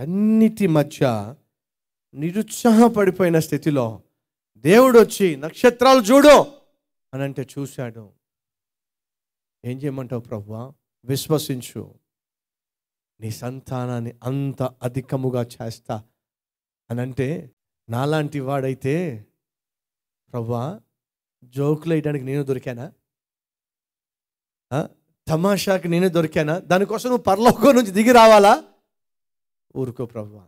వీటన్నిటి మధ్య నిరుత్సాహపడిపోయిన స్థితిలో దేవుడు వచ్చి నక్షత్రాలు చూడు అని అంటే చూశాడు. ఏం చేయమంటావు ప్రభువా విశ్వసించు. నీ సంతానాన్ని అంత అధికముగా చేస్తా అని అంటే నాలాంటి వాడైతే ప్రవ్వా జోకులు వేయడానికి నేను దొరికానా? తమాషాకి నేనే దొరికానా? దానికోసం నువ్వు పరలోకం నుంచి దిగి రావాలా? ఊరుకో ప్రభు.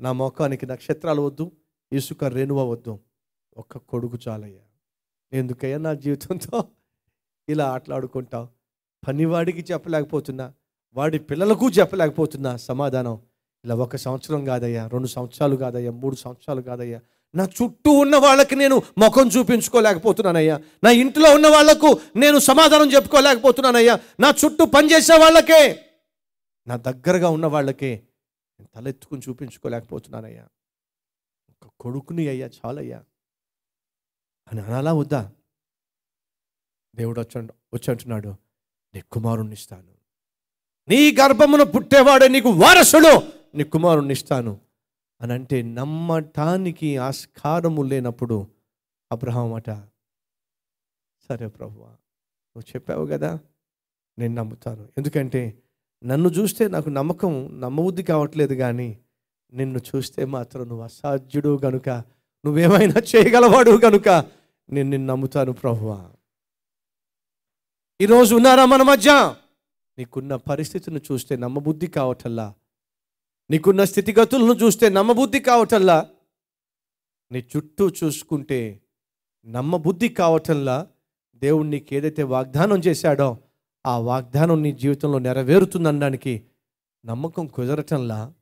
నా మొఖానికి నక్షత్రాలు వద్దు ఇసుక రేణువ వద్దు. ఒక్క కొడుకు చాలయ్యా. ఎందుకయ్యా నా జీవితంతో ఇలా ఆటలాడుకుంటావు పనివాడికి చెప్పలేకపోతున్నా వాడి పిల్లలకు చెప్పలేకపోతున్నా సమాధానం. ఇలా ఒక సంవత్సరం కాదయ్యా రెండు సంవత్సరాలు కాదయ్యా మూడు సంవత్సరాలు కాదయ్యా. నా చుట్టూ ఉన్న వాళ్ళకి నేను ముఖం చూపించుకోలేకపోతున్నానయ్యా. నా ఇంట్లో ఉన్న వాళ్ళకు నేను సమాధానం చెప్పుకోలేకపోతున్నానయ్యా. నా చుట్టూ పనిచేసే వాళ్ళకే నా దగ్గరగా ఉన్న వాళ్ళకే నేను తలెత్తుకుని చూపించుకోలేకపోతున్నానయ్యా. ఒక కొడుకుని అయ్యా చాలయ్యా. అని అనాలా వద్దా? దేవుడు వచ్చ వచ్చి అంటున్నాడు నీ కుమారుణ్ణి ఇస్తాను. నీ గర్భమున పుట్టేవాడే నీకు వారసుడు నీ కుమారుణ్ణి ఇస్తాను. అని అంటే నమ్మటానికి ఆస్కారము లేనప్పుడు అబ్రహాం అట సరే ప్రభువా నువ్వు చెప్పావు కదా నేను నమ్ముతాను. ఎందుకంటే నన్ను చూస్తే నాకు నమ్మకం నమ్మబుద్ధి కావట్లేదు కానీ నిన్ను చూస్తే మాత్రం నువ్వు అసాధ్యుడు గనుక. నువ్వేమైనా చేయగలవాడు గనుక నేను నిన్ను నమ్ముతాను ప్రభువా. ఈరోజు ఉన్నారా మన మధ్య? నీకున్న పరిస్థితిని చూస్తే నమ్మబుద్ధి కావటల్లా? నీకున్న స్థితిగతులను చూస్తే నమ్మబుద్ధి కావటల్లా? నీ చుట్టూ చూసుకుంటే నమ్మబుద్ధి కావటంలా దేవుడు నీకు ఏదైతే వాగ్దానం చేశాడో ఆ వాగ్దానం నీ జీవితంలో నెరవేరుతుందనడానికి నమ్మకం కుదరటంలా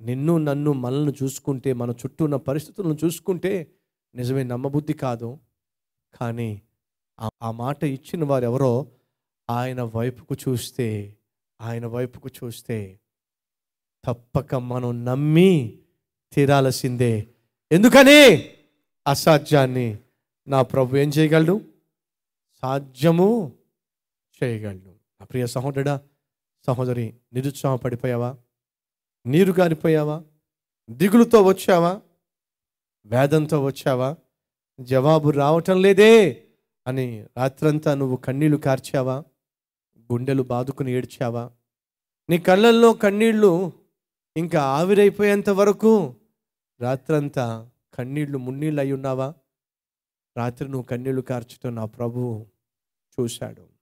నిన్ను నన్ను మనల్ని చూసుకుంటే మన చుట్టూ ఉన్న పరిస్థితులను చూసుకుంటే నిజమే నమ్మబుద్ధి కాదు. కానీ ఆ- మాట ఇచ్చిన వారు ఎవరో ఆయన వైపుకు చూస్తే ఆయన వైపుకు చూస్తే తప్పక మనం నమ్మి తీరాల్సిందే. ఎందుకని? అసాధ్యాన్ని. నా ప్రభు ఏం చేయగలడు? సాధ్యము చేయగలను. నా ప్రియ సహోదరుడా సహోదరి నిరుత్సాహం పడిపోయావా? నీరు కారిపోయావా దిగులుతో వచ్చావా? వేదంతో వచ్చావా? జవాబు రావటం లేదే అని రాత్రంతా నువ్వు కన్నీళ్ళు కార్చావా? గుండెలు బాదుకుని ఏడ్చావా? నీ కళ్ళల్లో కన్నీళ్ళు ఇంకా ఆవిరైపోయేంత వరకు రాత్రంతా కన్నీళ్ళు మున్నీళ్ళు అయి ఉన్నావా? రాత్రి నువ్వు కన్నీళ్ళు కార్చడం నా ప్రభువు చూశాడు.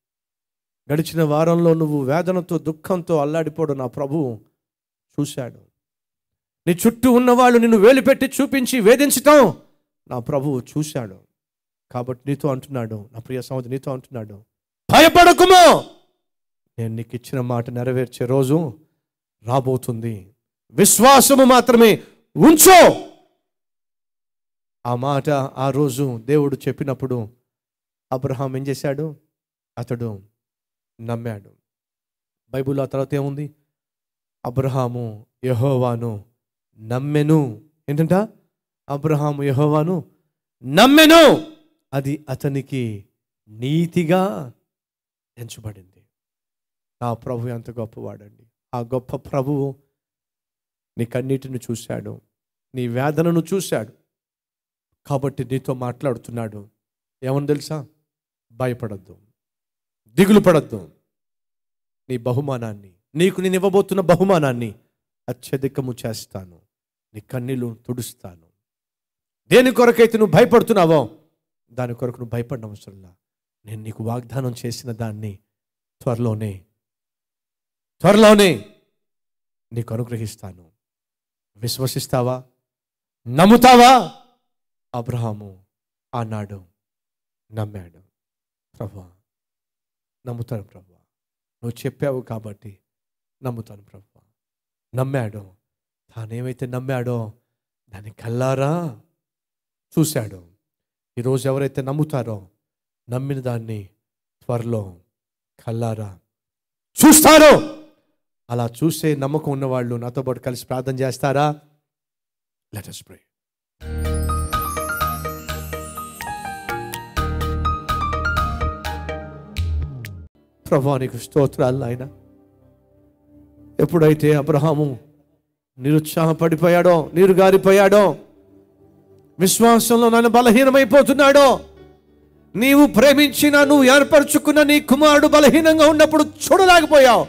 గడిచిన వారంలో నువ్వు వేదనతో దుఃఖంతో అల్లాడిపోవడం నా ప్రభువు చూశాడు. నీ చుట్టూ ఉన్నవాళ్ళు నిన్ను వేలుపెట్టి చూపించి వేధించటం నా ప్రభువు చూశాడు. కాబట్టి నీతో అంటున్నాడు నా ప్రియ సహోదరి నీతో అంటున్నాడు భయపడకుమో! నేను నీకు ఇచ్చిన మాట నెరవేర్చే రోజు రాబోతుంది. విశ్వాసము మాత్రమే ఉంచో! ఆ మాట ఆ రోజు దేవుడు చెప్పినప్పుడు అబ్రహాం ఏం చేశాడు? అతడు నమ్మాడు. బైబిల్లో ఆ తర్వాత ఏముంది? అబ్రహాము యహోవాను నమ్మెను. ఏంటంట? అబ్రహాము యహోవాను నమ్మెను. అది అతనికి నీతిగా ఎంచబడింది. నా ప్రభు ఎంత గొప్పవాడండి. ఆ గొప్ప ప్రభువు నీ కన్నీటిని చూశాడు. నీ వేదనను చూశాడు. కాబట్టి నీతో మాట్లాడుతున్నాడు. ఏమని తెలుసా? భయపడద్దు. దిగులు పడద్దు. నీ బహుమానాన్ని నీకు నేను ఇవ్వబోతున్న బహుమానాన్ని అత్యధికము చేస్తాను. నీ కన్నీళ్ళు తుడుస్తాను. దేని కొరకైతే నువ్వు భయపడుతున్నావో దాని కొరకు నువ్వు భయపడిన అవసరంలా నేను నీకు వాగ్దానం చేసిన దాన్ని త్వరలోనే త్వరలోనే నీకు అనుగ్రహిస్తాను. విశ్వసిస్తావా? నమ్ముతావా? అబ్రహాము ఆనాడు నమ్మాడు. ప్రభా నమ్ముతాను ప్రభు. నువ్వు చెప్పావు కాబట్టి నమ్ముతాను ప్రభు. నమ్మాడు? తానేమైతే నమ్మాడో? దాన్ని కల్లారా చూశాడు. ఈరోజు ఎవరైతే నమ్ముతారో నమ్మిన దాన్ని త్వరలో కల్లారా చూస్తారు! అలా చూసే నమ్మకం ఉన్నవాళ్ళు నాతో పాటు కలిసి ప్రార్థన చేస్తారా? Let us pray. ప్రభా నీకు స్తోత్రాలు ఆయన ఎప్పుడైతే అబ్రహాము నిరుత్సాహపడిపోయాడో నీరు గారిపోయాడో విశ్వాసంలో నన్ను బలహీనమైపోతున్నాడో నీవు ప్రేమించిన నువ్వు ఏర్పరచుకున్న నీ కుమారుడు బలహీనంగా ఉన్నప్పుడు చూడలేకపోయావు.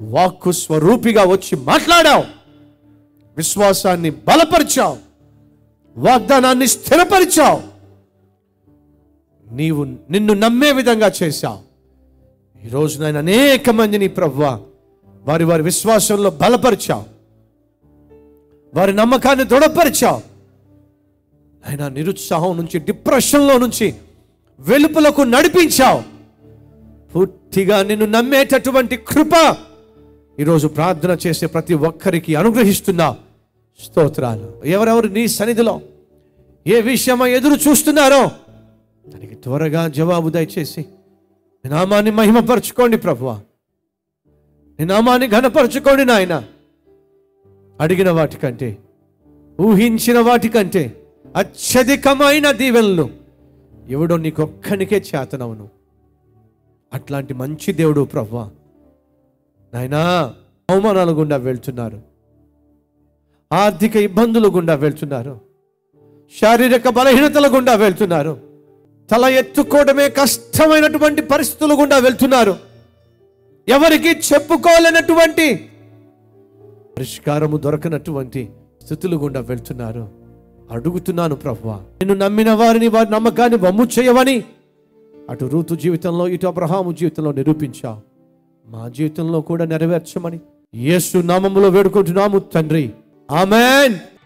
వాక్కు స్వరూపిగా వచ్చి మాట్లాడావు. విశ్వాసాన్ని బలపరిచావు. వాగ్దానాన్ని స్థిరపరిచావు. నీవు నిన్ను నమ్మే విధంగా చేశావు. ఈరోజు నేను అనేక మందిని ప్రవ్వా వారి వారి విశ్వాసంలో బలపరిచావు. వారి నమ్మకాన్ని దృఢపరిచావు. ఆయన నిరుత్సాహం నుంచి డిప్రెషన్లో నుంచి వెలుపులకు నడిపించావు. పూర్తిగా నిన్ను నమ్మేటటువంటి కృప ఈరోజు ప్రార్థన చేసే ప్రతి ఒక్కరికి అనుగ్రహిస్తున్నా. స్తోత్రాలు. ఎవరెవరు నీ సన్నిధిలో ఏ విషయమో ఎదురు చూస్తున్నారో దానికి త్వరగా జవాబు దయచేసి నీ నామాన్ని మహిమపరచుకోండి ప్రభువ. నీ నామాన్ని ఘనపరచుకోండి నాయన. అడిగిన వాటికంటే ఊహించిన వాటికంటే అత్యధికమైన దీవెనలు ఎవడో నీకొక్కనికే చేతనవును. అట్లాంటి మంచి దేవుడు ప్రభా నాయనా అవమానాల గుండా వెళ్తున్నారు. ఆర్థిక ఇబ్బందులు గుండా వెళ్తున్నారు. శారీరక బలహీనతల గుండా వెళ్తున్నారు. తల ఎత్తుకోవడమే కష్టమైనటువంటి పరిస్థితులు గుండా వెళ్తున్నారు. ఎవరికి చెప్పుకోలేనటువంటి పరిష్కారము దొరకనటువంటి స్థితులు గుండా వెళ్తున్నారు. అడుగుతున్నాను ప్రభువా నేను నమ్మిన వారిని వారి నమ్మకాన్ని వమ్ము చేయవని అటు రూతు జీవితంలో ఇటు అబ్రహాము జీవితంలో నిరూపించావు. మా జీవితంలో కూడా నెరవేర్చమని యేసు నామములో వేడుకుంటున్నాము తండ్రి. ఆమెన్.